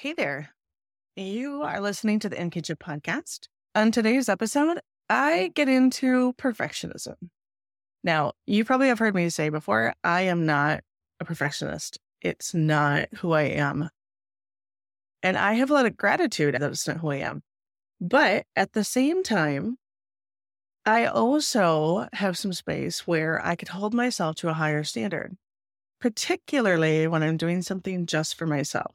Hey there. You are listening to the In Kinship podcast. On today's episode, I get into perfectionism. Now, you probably have heard me say before, I am not a perfectionist. It's not who I am. And I have a lot of gratitude that it's not who I am. But at the same time, I also have some space where I could hold myself to a higher standard, particularly when I'm doing something just for myself.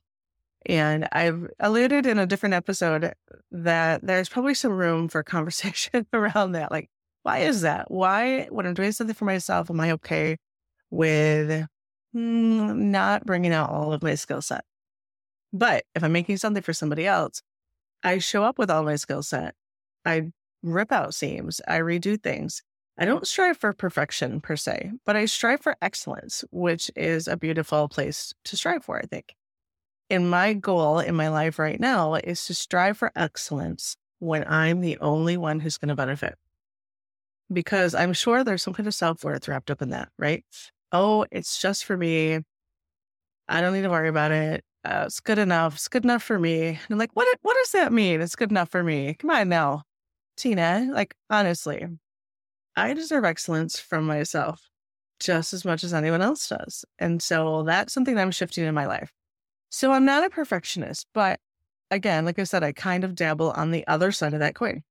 And I've alluded in a different episode that there's probably some room for conversation around that. Like, why is that? Why, when I'm doing something for myself, am I okay with mm, not bringing out all of my skill set? But if I'm making something for somebody else, I show up with all my skill set. I rip out seams. I redo things. I don't strive for perfection per se, but I strive for excellence, which is a beautiful place to strive for, I think. And my goal in my life right now is to strive for excellence when I'm the only one who's going to benefit. Because I'm sure there's some kind of self worth wrapped up in that, right? Oh, it's just for me. I don't need to worry about it. Uh, it's good enough. It's good enough for me. And I'm like, what? What does that mean? It's good enough for me. Come on now, Tina. Like honestly, I deserve excellence from myself just as much as anyone else does, and so that's something that I'm shifting in my life. So I'm not a perfectionist, but again, like I said, I kind of dabble on the other side of that coin.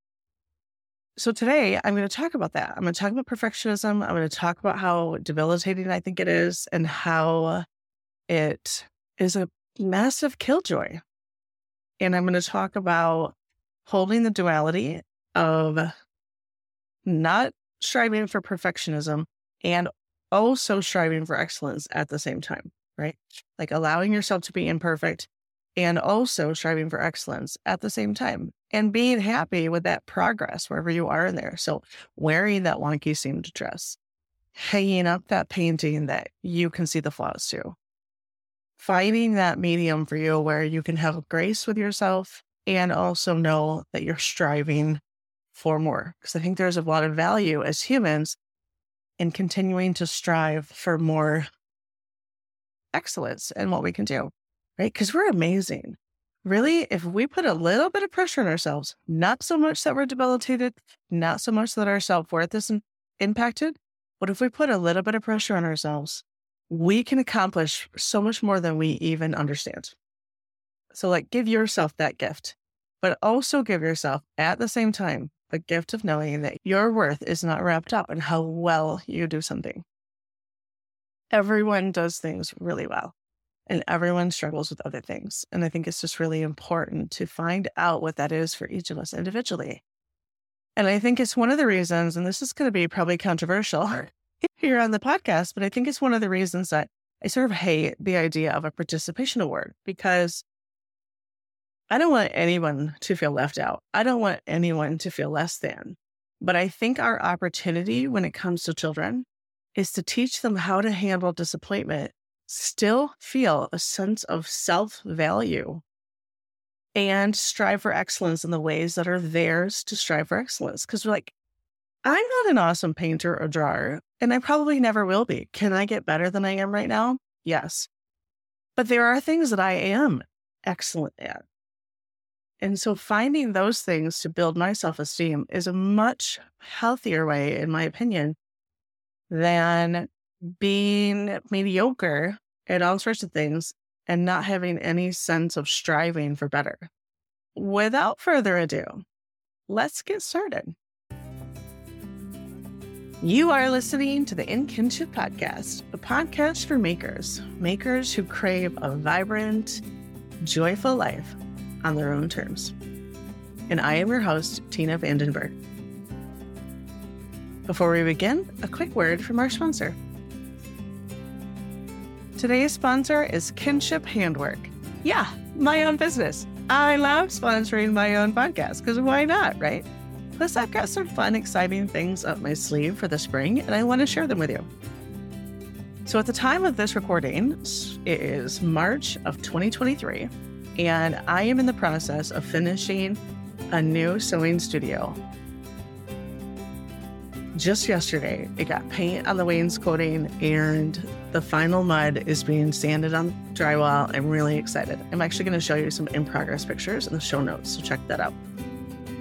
So today I'm going to talk about that. I'm going to talk about perfectionism. I'm going to talk about how debilitating I think it is and how it is a massive killjoy. And I'm going to talk about holding the duality of not striving for perfectionism and also striving for excellence at the same time right? Like allowing yourself to be imperfect and also striving for excellence at the same time and being happy with that progress wherever you are in there. So wearing that wonky seamed dress, hanging up that painting that you can see the flaws to, finding that medium for you where you can have grace with yourself and also know that you're striving for more. Because I think there's a lot of value as humans in continuing to strive for more excellence in what we can do, right? Because we're amazing. Really, if we put a little bit of pressure on ourselves, not so much that we're debilitated, not so much that our self worth is impacted, but if we put a little bit of pressure on ourselves, we can accomplish so much more than we even understand. So, like, give yourself that gift, but also give yourself at the same time the gift of knowing that your worth is not wrapped up in how well you do something everyone does things really well and everyone struggles with other things. And I think it's just really important to find out what that is for each of us individually. And I think it's one of the reasons, and this is going to be probably controversial here on the podcast, but I think it's one of the reasons that I sort of hate the idea of a participation award because I don't want anyone to feel left out. I don't want anyone to feel less than. But I think our opportunity when it comes to children is to teach them how to handle disappointment, still feel a sense of self value, and strive for excellence in the ways that are theirs to strive for excellence. Because we're like, I'm not an awesome painter or drawer, and I probably never will be. Can I get better than I am right now? Yes. But there are things that I am excellent at. And so finding those things to build my self esteem is a much healthier way, in my opinion, than being mediocre at all sorts of things and not having any sense of striving for better. Without further ado, let's get started. You are listening to the In Kinship Podcast, a podcast for makers, makers who crave a vibrant, joyful life on their own terms. And I am your host, Tina Vandenberg. Before we begin, a quick word from our sponsor. Today's sponsor is Kinship Handwork. Yeah, my own business. I love sponsoring my own podcast because why not, right? Plus, I've got some fun, exciting things up my sleeve for the spring, and I want to share them with you. So, at the time of this recording, it is March of 2023, and I am in the process of finishing a new sewing studio just yesterday, it got paint on the wainscoting and the final mud is being sanded on drywall. I'm really excited. I'm actually going to show you some in progress pictures in the show notes, so check that out.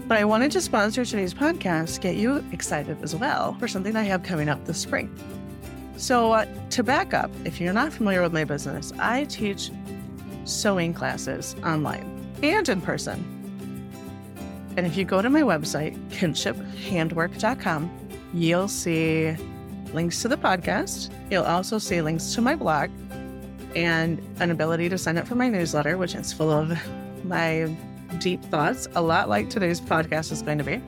But I wanted to sponsor today's podcast, get you excited as well for something I have coming up this spring. So, uh, to back up, if you're not familiar with my business, I teach sewing classes online and in person. And if you go to my website, kinshiphandwork.com, you'll see links to the podcast. You'll also see links to my blog and an ability to sign up for my newsletter, which is full of my deep thoughts, a lot like today's podcast is going to be.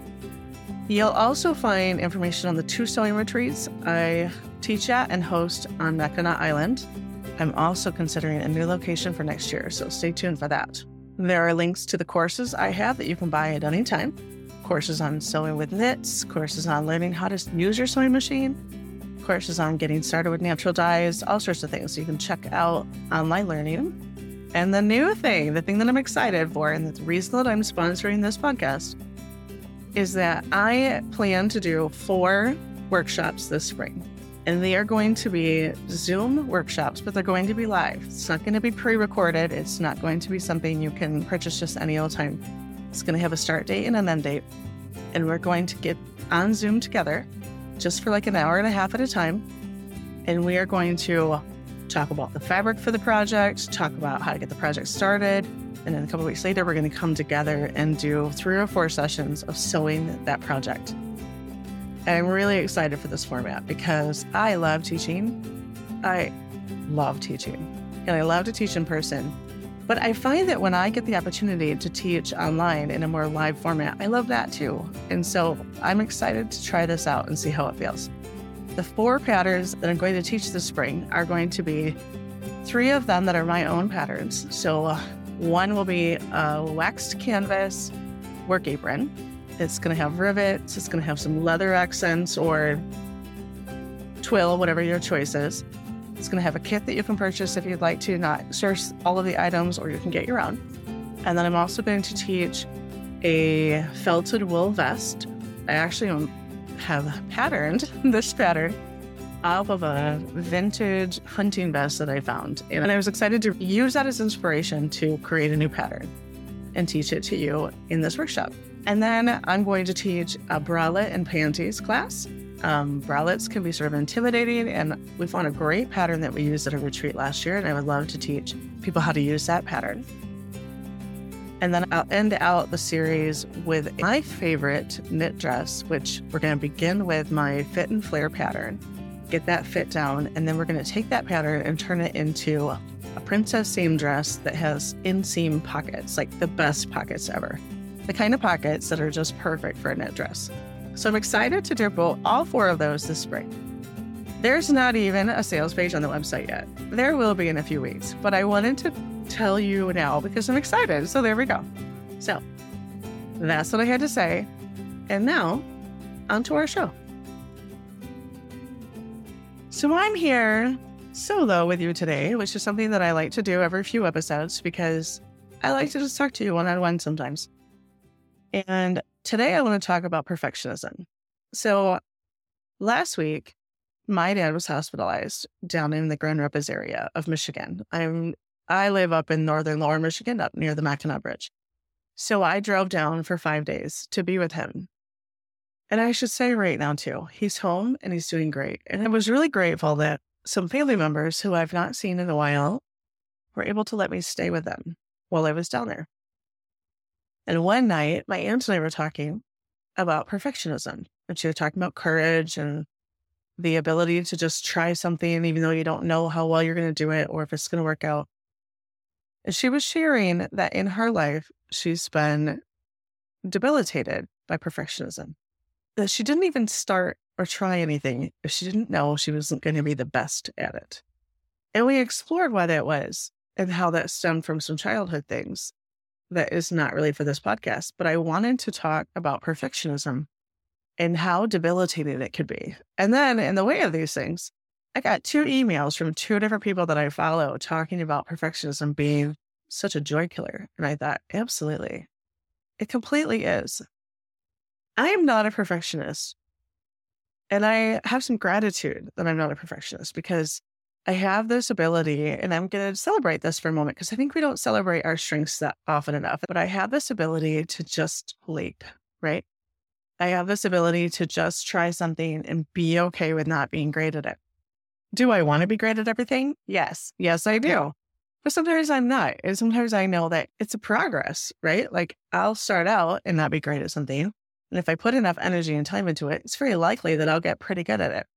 You'll also find information on the two sewing retreats I teach at and host on Mackinac Island. I'm also considering a new location for next year, so stay tuned for that. There are links to the courses I have that you can buy at any time courses on sewing with knits, courses on learning how to use your sewing machine, courses on getting started with natural dyes, all sorts of things. So you can check out online learning. And the new thing, the thing that I'm excited for, and the reason that I'm sponsoring this podcast, is that I plan to do four workshops this spring. And they are going to be Zoom workshops, but they're going to be live. It's not going to be pre recorded. It's not going to be something you can purchase just any old time. It's going to have a start date and an end date. And we're going to get on Zoom together just for like an hour and a half at a time. And we are going to talk about the fabric for the project, talk about how to get the project started. And then a couple weeks later, we're going to come together and do three or four sessions of sewing that project. I'm really excited for this format because I love teaching. I love teaching and I love to teach in person. But I find that when I get the opportunity to teach online in a more live format, I love that too. And so I'm excited to try this out and see how it feels. The four patterns that I'm going to teach this spring are going to be three of them that are my own patterns. So uh, one will be a waxed canvas work apron. It's going to have rivets, it's going to have some leather accents or twill, whatever your choice is. It's going to have a kit that you can purchase if you'd like to, not source all of the items, or you can get your own. And then I'm also going to teach a felted wool vest. I actually have patterned this pattern off of a vintage hunting vest that I found. And I was excited to use that as inspiration to create a new pattern and teach it to you in this workshop. And then I'm going to teach a bralette and panties class. Um, bralettes can be sort of intimidating, and we found a great pattern that we used at a retreat last year, and I would love to teach people how to use that pattern. And then I'll end out the series with my favorite knit dress, which we're going to begin with my fit and flare pattern, get that fit down, and then we're going to take that pattern and turn it into a princess seam dress that has inseam pockets, like the best pockets ever. The kind of pockets that are just perfect for a knit dress. So I'm excited to do all four of those this spring. There's not even a sales page on the website yet. There will be in a few weeks, but I wanted to tell you now because I'm excited. So there we go. So that's what I had to say. And now, on to our show. So I'm here solo with you today, which is something that I like to do every few episodes because I like to just talk to you one on one sometimes. And Today, I want to talk about perfectionism. So, last week, my dad was hospitalized down in the Grand Rapids area of Michigan. I'm I live up in northern Lower Michigan, up near the Mackinac Bridge. So I drove down for five days to be with him. And I should say right now, too, he's home and he's doing great. And I was really grateful that some family members who I've not seen in a while were able to let me stay with them while I was down there. And one night, my aunt and I were talking about perfectionism. And she was talking about courage and the ability to just try something, even though you don't know how well you're going to do it or if it's going to work out. And she was sharing that in her life, she's been debilitated by perfectionism, that she didn't even start or try anything if she didn't know she wasn't going to be the best at it. And we explored why that was and how that stemmed from some childhood things that is not really for this podcast, but I wanted to talk about perfectionism and how debilitating it could be. And then, in the way of these things, I got two emails from two different people that I follow talking about perfectionism being such a joy killer. And I thought, absolutely, it completely is. I am not a perfectionist. And I have some gratitude that I'm not a perfectionist because I have this ability, and I'm going to celebrate this for a moment because I think we don't celebrate our strengths that often enough. But I have this ability to just leap, right? I have this ability to just try something and be okay with not being great at it. Do I want to be great at everything? Yes. Yes, I do. But sometimes I'm not. And sometimes I know that it's a progress, right? Like I'll start out and not be great at something. And if I put enough energy and time into it, it's very likely that I'll get pretty good at it.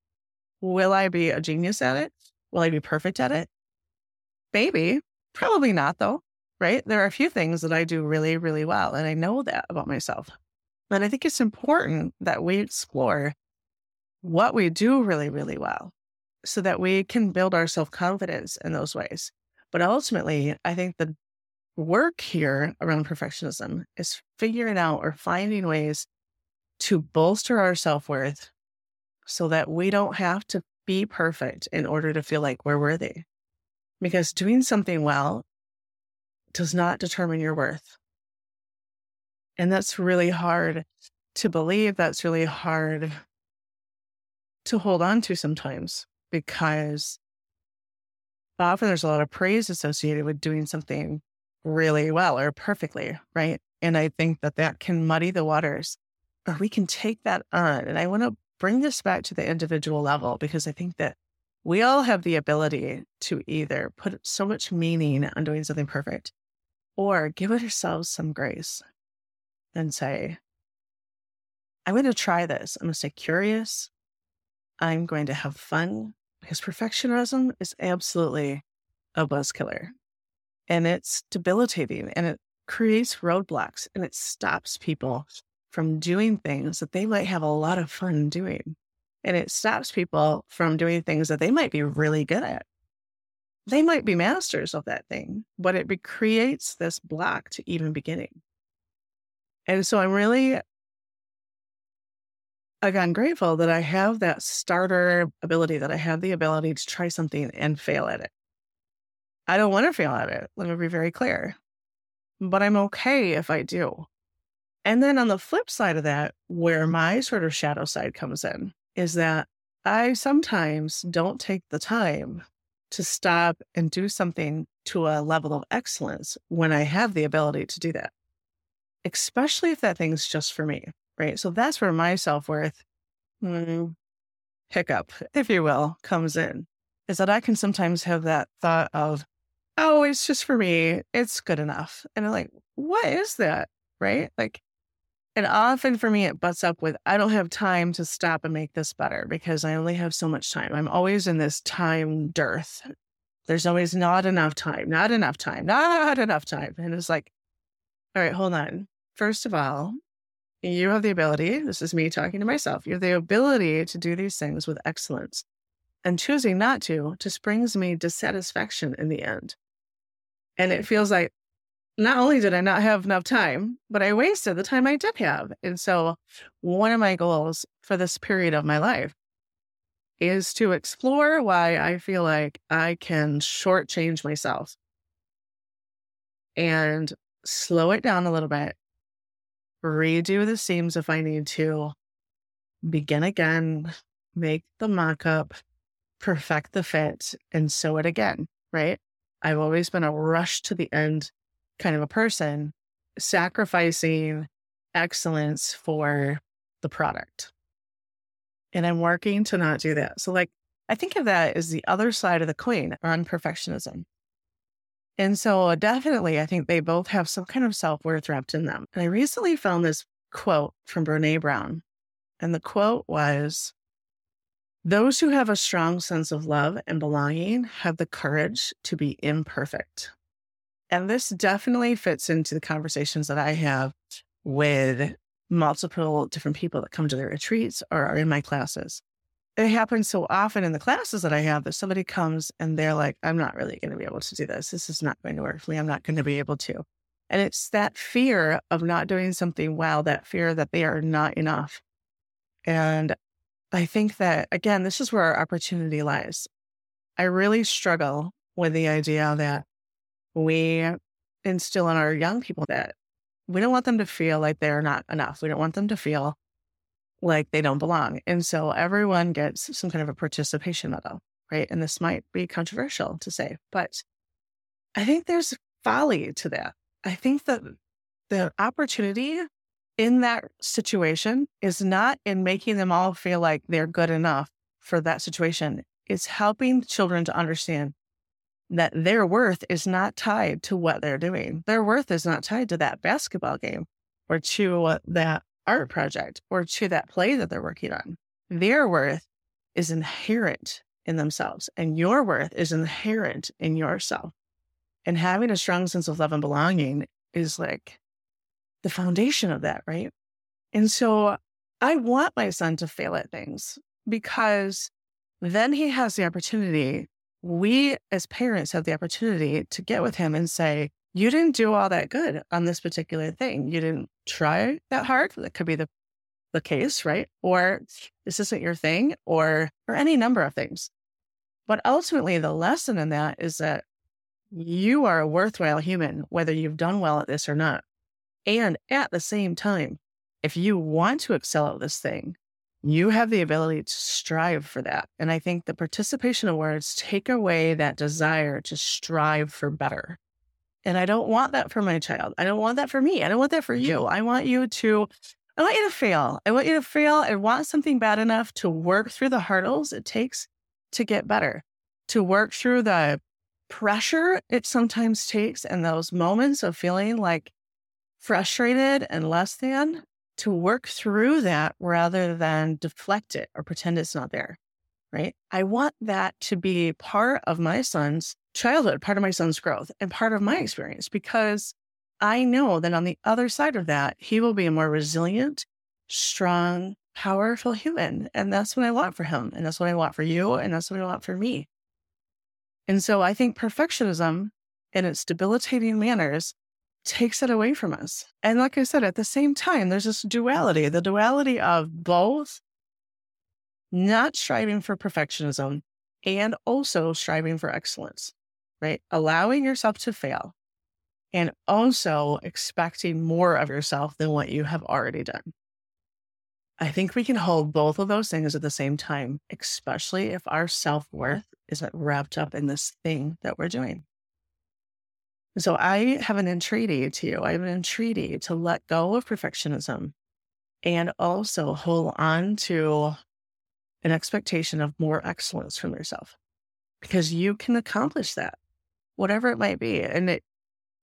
Will I be a genius at it? Will I be perfect at it? Maybe. Probably not, though, right? There are a few things that I do really, really well. And I know that about myself. And I think it's important that we explore what we do really, really well so that we can build our self confidence in those ways. But ultimately, I think the work here around perfectionism is figuring out or finding ways to bolster our self worth so that we don't have to be perfect in order to feel like we're worthy. Because doing something well does not determine your worth. And that's really hard to believe. That's really hard to hold on to sometimes because often there's a lot of praise associated with doing something really well or perfectly, right? And I think that that can muddy the waters, or we can take that on. And I want to bring this back to the individual level because I think that we all have the ability to either put so much meaning on doing something perfect or give ourselves some grace and say, I'm going to try this. I'm going to stay curious. I'm going to have fun because perfectionism is absolutely a buzz killer and it's debilitating and it creates roadblocks and it stops people from doing things that they might have a lot of fun doing. And it stops people from doing things that they might be really good at. They might be masters of that thing, but it creates this block to even beginning. And so I'm really, again, grateful that I have that starter ability, that I have the ability to try something and fail at it. I don't want to fail at it. Let me be very clear. But I'm okay if I do. And then on the flip side of that, where my sort of shadow side comes in, is that I sometimes don't take the time to stop and do something to a level of excellence when I have the ability to do that, especially if that thing's just for me. Right. So that's where my self worth mm, hiccup, if you will, comes in, is that I can sometimes have that thought of, oh, it's just for me. It's good enough. And I'm like, what is that? Right. Like, and often for me, it butts up with I don't have time to stop and make this better because I only have so much time. I'm always in this time dearth. There's always not enough time, not enough time, not enough time. And it's like, all right, hold on. First of all, you have the ability, this is me talking to myself, you have the ability to do these things with excellence. And choosing not to just brings me dissatisfaction in the end. And it feels like not only did I not have enough time, but I wasted the time I did have. And so, one of my goals for this period of my life is to explore why I feel like I can shortchange myself and slow it down a little bit, redo the seams if I need to, begin again, make the mock up, perfect the fit, and sew it again, right? I've always been a rush to the end kind of a person sacrificing excellence for the product. And I'm working to not do that. So, like, I think of that as the other side of the coin on perfectionism. And so, definitely, I think they both have some kind of self worth wrapped in them. And I recently found this quote from Brene Brown. And the quote was Those who have a strong sense of love and belonging have the courage to be imperfect. And this definitely fits into the conversations that I have with multiple different people that come to their retreats or are in my classes. It happens so often in the classes that I have that somebody comes and they're like, I'm not really going to be able to do this. This is not going to work for me. I'm not going to be able to. And it's that fear of not doing something well, that fear that they are not enough. And I think that, again, this is where our opportunity lies. I really struggle with the idea that we instill in our young people that we don't want them to feel like they're not enough. We don't want them to feel like they don't belong. And so everyone gets some kind of a participation medal, right? And this might be controversial to say, but I think there's folly to that. I think that the opportunity in that situation is not in making them all feel like they're good enough for that situation. It's helping children to understand that their worth is not tied to what they're doing. Their worth is not tied to that basketball game or to uh, that art project or to that play that they're working on. Their worth is inherent in themselves, and your worth is inherent in yourself. And having a strong sense of love and belonging is like the foundation of that, right? And so I want my son to fail at things because then he has the opportunity. We as parents have the opportunity to get with him and say, you didn't do all that good on this particular thing. You didn't try that hard. That could be the, the case, right? Or this isn't your thing, or or any number of things. But ultimately, the lesson in that is that you are a worthwhile human, whether you've done well at this or not. And at the same time, if you want to excel at this thing, you have the ability to strive for that. And I think the participation awards take away that desire to strive for better. And I don't want that for my child. I don't want that for me. I don't want that for mm-hmm. you. I want you to, I want you to fail. I want you to fail. I want something bad enough to work through the hurdles it takes to get better, to work through the pressure it sometimes takes and those moments of feeling like frustrated and less than to work through that rather than deflect it or pretend it's not there. Right. I want that to be part of my son's childhood, part of my son's growth, and part of my experience because I know that on the other side of that, he will be a more resilient, strong, powerful human. And that's what I want for him. And that's what I want for you. And that's what I want for me. And so I think perfectionism in its debilitating manners takes it away from us. And like I said, at the same time, there's this duality the duality of both not striving for perfectionism and also striving for excellence right? Allowing yourself to fail and also expecting more of yourself than what you have already done. I think we can hold both of those things at the same time, especially if our self worth isn't wrapped up in this thing that we're doing. So I have an entreaty to you. I have an entreaty to let go of perfectionism and also hold on to an expectation of more excellence from yourself because you can accomplish that whatever it might be. And it,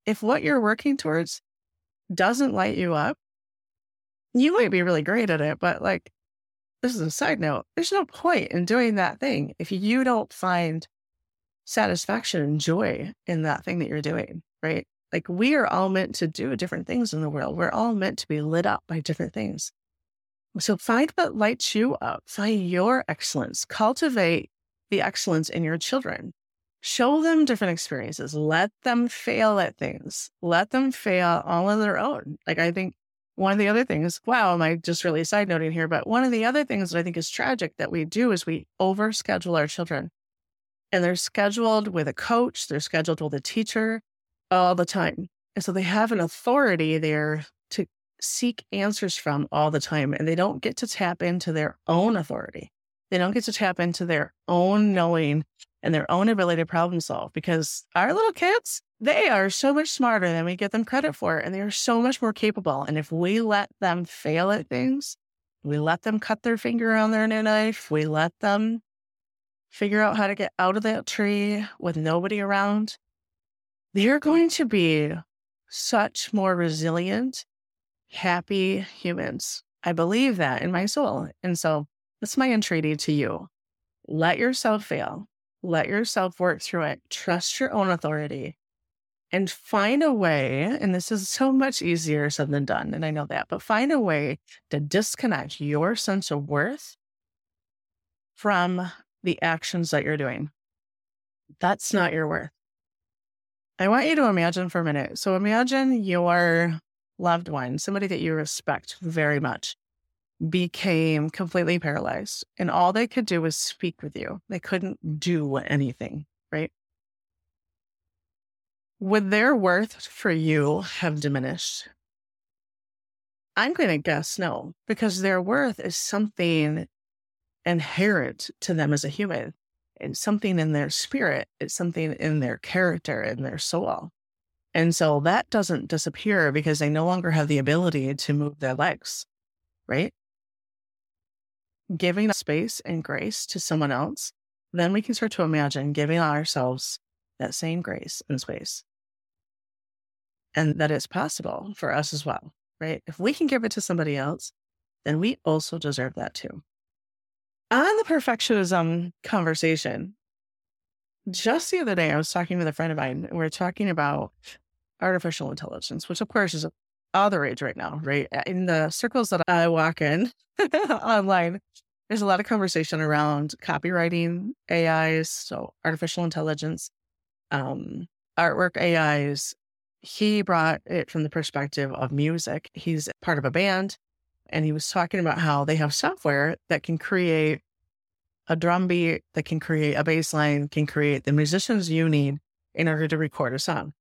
if what you're working towards doesn't light you up, you might be really great at it, but like, this is a side note. There's no point in doing that thing if you don't find satisfaction and joy in that thing that you're doing, right? Like, we are all meant to do different things in the world. We're all meant to be lit up by different things. So, find what lights you up, find your excellence, cultivate the excellence in your children show them different experiences. Let them fail at things. Let them fail all on their own. Like I think one of the other things, wow, am I just really side noting here? But one of the other things that I think is tragic that we do is we overschedule our children. And they're scheduled with a coach, they're scheduled with a teacher all the time. And so they have an authority there to seek answers from all the time. And they don't get to tap into their own authority. They don't get to tap into their own knowing and their own ability to problem solve because our little kids, they are so much smarter than we give them credit for. And they are so much more capable. And if we let them fail at things, we let them cut their finger on their new knife, we let them figure out how to get out of that tree with nobody around, they're going to be such more resilient, happy humans. I believe that in my soul. And so that's my entreaty to you. Let yourself fail. Let yourself work through it. Trust your own authority and find a way. And this is so much easier said than done. And I know that, but find a way to disconnect your sense of worth from the actions that you're doing. That's not your worth. I want you to imagine for a minute. So imagine your loved one, somebody that you respect very much became completely paralyzed and all they could do was speak with you. They couldn't do anything, right? Would their worth for you have diminished? I'm going to guess no, because their worth is something inherent to them as a human. It's something in their spirit, it's something in their character, in their soul. And so that doesn't disappear because they no longer have the ability to move their legs, right? Giving space and grace to someone else, then we can start to imagine giving ourselves that same grace and space. And that it's possible for us as well, right? If we can give it to somebody else, then we also deserve that too. On the perfectionism conversation, just the other day, I was talking with a friend of mine, we are talking about artificial intelligence, which of course is all the rage right now, right? In the circles that I walk in online, there's a lot of conversation around copywriting AIs, so artificial intelligence, um, artwork AIs. He brought it from the perspective of music. He's part of a band, and he was talking about how they have software that can create a drum beat, that can create a bass line, can create the musicians you need in order to record a song.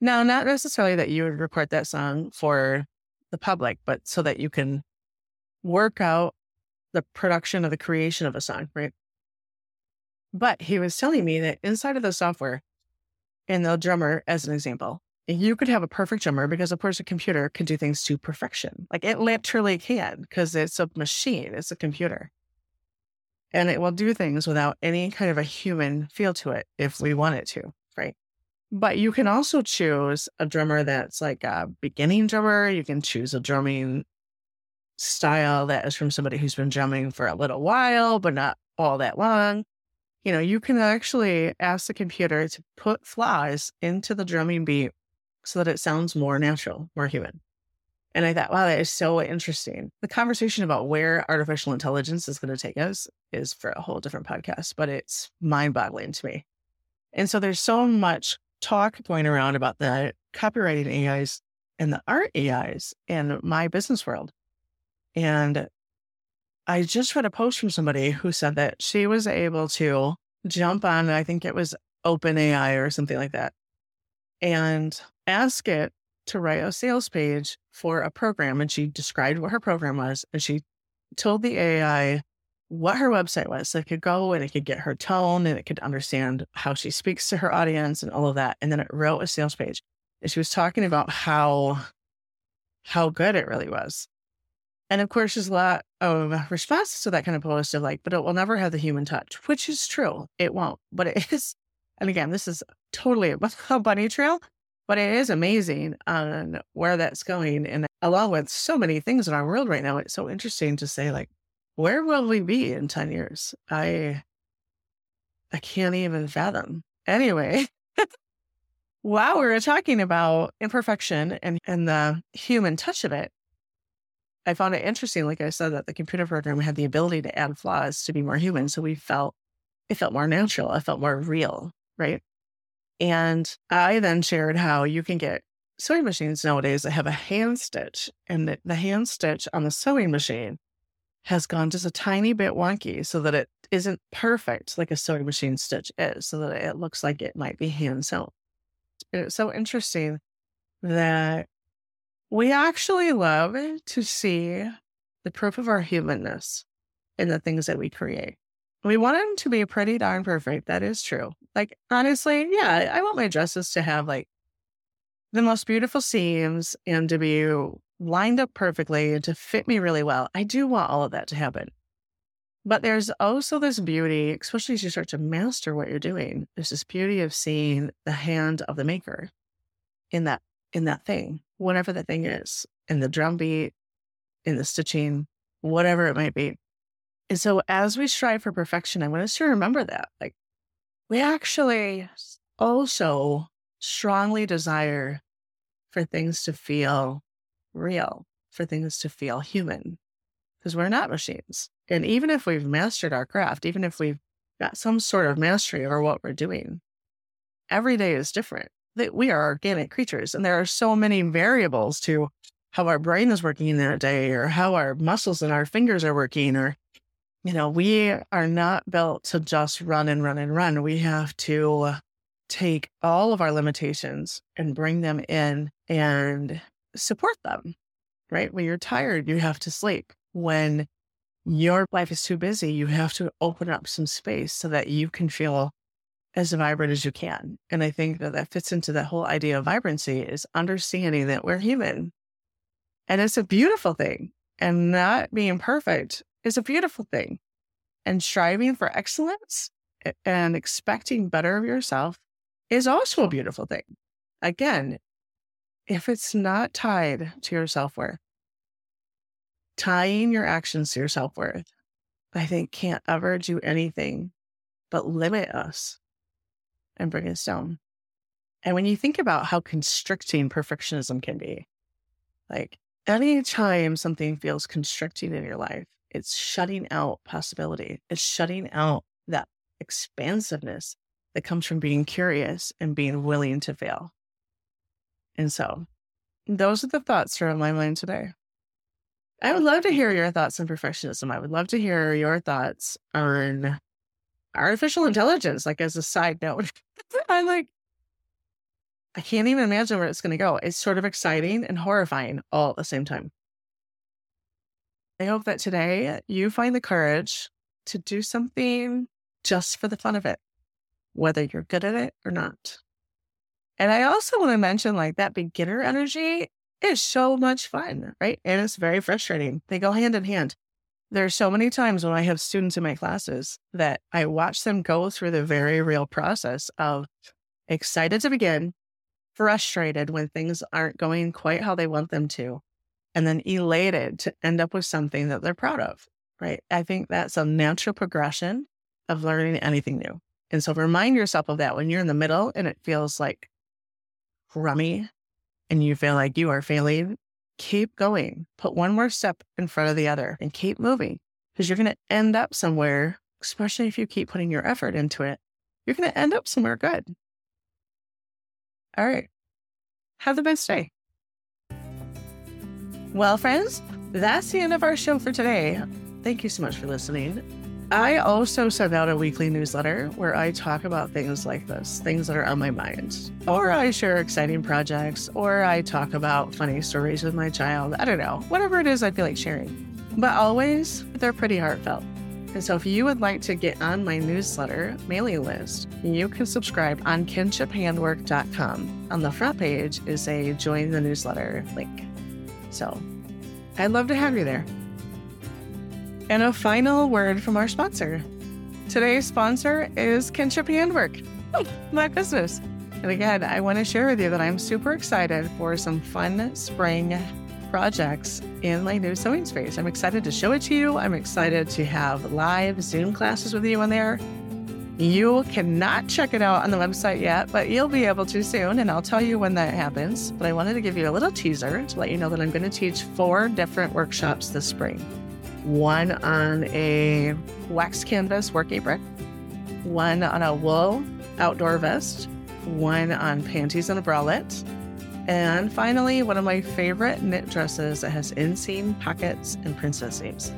Now, not necessarily that you would record that song for the public, but so that you can work out the production of the creation of a song, right? But he was telling me that inside of the software, in the drummer, as an example, you could have a perfect drummer because, of course, a computer can do things to perfection. Like it literally can because it's a machine, it's a computer. And it will do things without any kind of a human feel to it if we want it to, right? But you can also choose a drummer that's like a beginning drummer. You can choose a drumming style that is from somebody who's been drumming for a little while, but not all that long. You know, you can actually ask the computer to put flaws into the drumming beat so that it sounds more natural, more human. And I thought, wow, that is so interesting. The conversation about where artificial intelligence is going to take us is for a whole different podcast, but it's mind boggling to me. And so there's so much talk going around about the copywriting AIs and the art AIs in my business world. And I just read a post from somebody who said that she was able to jump on, I think it was OpenAI or something like that, and ask it to write a sales page for a program. And she described what her program was. And she told the AI what her website was. So it could go and it could get her tone and it could understand how she speaks to her audience and all of that. And then it wrote a sales page. And she was talking about how how good it really was. And of course, there's a lot of responses to that kind of post of like, but it will never have the human touch, which is true. It won't. But it is, and again, this is totally a bunny trail, but it is amazing on where that's going. And along with so many things in our world right now, it's so interesting to say, like, where will we be in 10 years? I I can't even fathom. Anyway, while we were talking about imperfection and, and the human touch of it, I found it interesting, like I said, that the computer program had the ability to add flaws to be more human. So we felt it felt more natural. It felt more real, right? And I then shared how you can get sewing machines nowadays that have a hand stitch, and the, the hand stitch on the sewing machine has gone just a tiny bit wonky so that it isn't perfect like a sewing machine stitch is, so that it looks like it might be hand sewn. It's so interesting that we actually love to see the proof of our humanness in the things that we create. We want them to be pretty darn perfect. That is true. Like, honestly, yeah, I want my dresses to have like the most beautiful seams and to be lined up perfectly and to fit me really well. I do want all of that to happen. But there's also this beauty, especially as you start to master what you're doing. There's this beauty of seeing the hand of the maker in that in that thing, whatever that thing is, in the drum beat, in the stitching, whatever it might be. And so as we strive for perfection, I want us to remember that. Like we actually also strongly desire for things to feel real, for things to feel human, because we're not machines. And even if we've mastered our craft, even if we've got some sort of mastery over what we're doing, every day is different. That we are organic creatures, and there are so many variables to how our brain is working in that day, or how our muscles and our fingers are working, or you know, we are not built to just run and run and run. We have to take all of our limitations and bring them in and support them, right? When you're tired, you have to sleep. When your life is too busy. You have to open up some space so that you can feel as vibrant as you can. And I think that that fits into that whole idea of vibrancy is understanding that we're human and it's a beautiful thing. And not being perfect is a beautiful thing. And striving for excellence and expecting better of yourself is also a beautiful thing. Again, if it's not tied to your self worth, tying your actions to your self worth, I think can't ever do anything but limit us and bring us down. And when you think about how constricting perfectionism can be, like anytime something feels constricting in your life, it's shutting out possibility. It's shutting out that expansiveness that comes from being curious and being willing to fail. And so those are the thoughts that are on my mind today. I would love to hear your thoughts on perfectionism. I would love to hear your thoughts on artificial intelligence, like as a side note. I'm like, I can't even imagine where it's going to go. It's sort of exciting and horrifying all at the same time. I hope that today you find the courage to do something just for the fun of it, whether you're good at it or not. And I also want to mention like that beginner energy is so much fun, right? And it's very frustrating. They go hand in hand. There's so many times when I have students in my classes that I watch them go through the very real process of excited to begin, frustrated when things aren't going quite how they want them to, and then elated to end up with something that they're proud of, right? I think that's a natural progression of learning anything new. And so remind yourself of that when you're in the middle and it feels like crummy and you feel like you are failing keep going. Put one more step in front of the other and keep moving because you're going to end up somewhere, especially if you keep putting your effort into it. You're going to end up somewhere good. All right. Have the best day. Well, friends, that's the end of our show for today. Thank you so much for listening. I also send out a weekly newsletter where I talk about things like this, things that are on my mind. Or I share exciting projects, or I talk about funny stories with my child. I don't know, whatever it is I feel like sharing. But always, they're pretty heartfelt. And so if you would like to get on my newsletter mailing list, you can subscribe on kinshiphandwork.com. On the front page is a join the newsletter link. So I'd love to have you there. And a final word from our sponsor. Today's sponsor is Kinship Handwork, oh, my business. And again, I want to share with you that I'm super excited for some fun spring projects in my new sewing space. I'm excited to show it to you. I'm excited to have live Zoom classes with you in there. You cannot check it out on the website yet, but you'll be able to soon, and I'll tell you when that happens. But I wanted to give you a little teaser to let you know that I'm going to teach four different workshops this spring one on a wax canvas work apron, one on a wool outdoor vest, one on panties and a bralette, and finally, one of my favorite knit dresses that has inseam pockets and princess seams.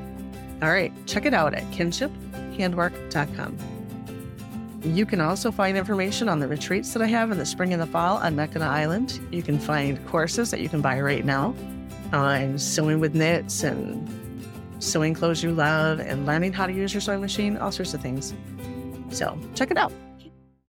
All right, check it out at kinshiphandwork.com. You can also find information on the retreats that I have in the spring and the fall on Mackinac Island. You can find courses that you can buy right now on sewing with knits and sewing clothes you love and learning how to use your sewing machine, all sorts of things. So check it out.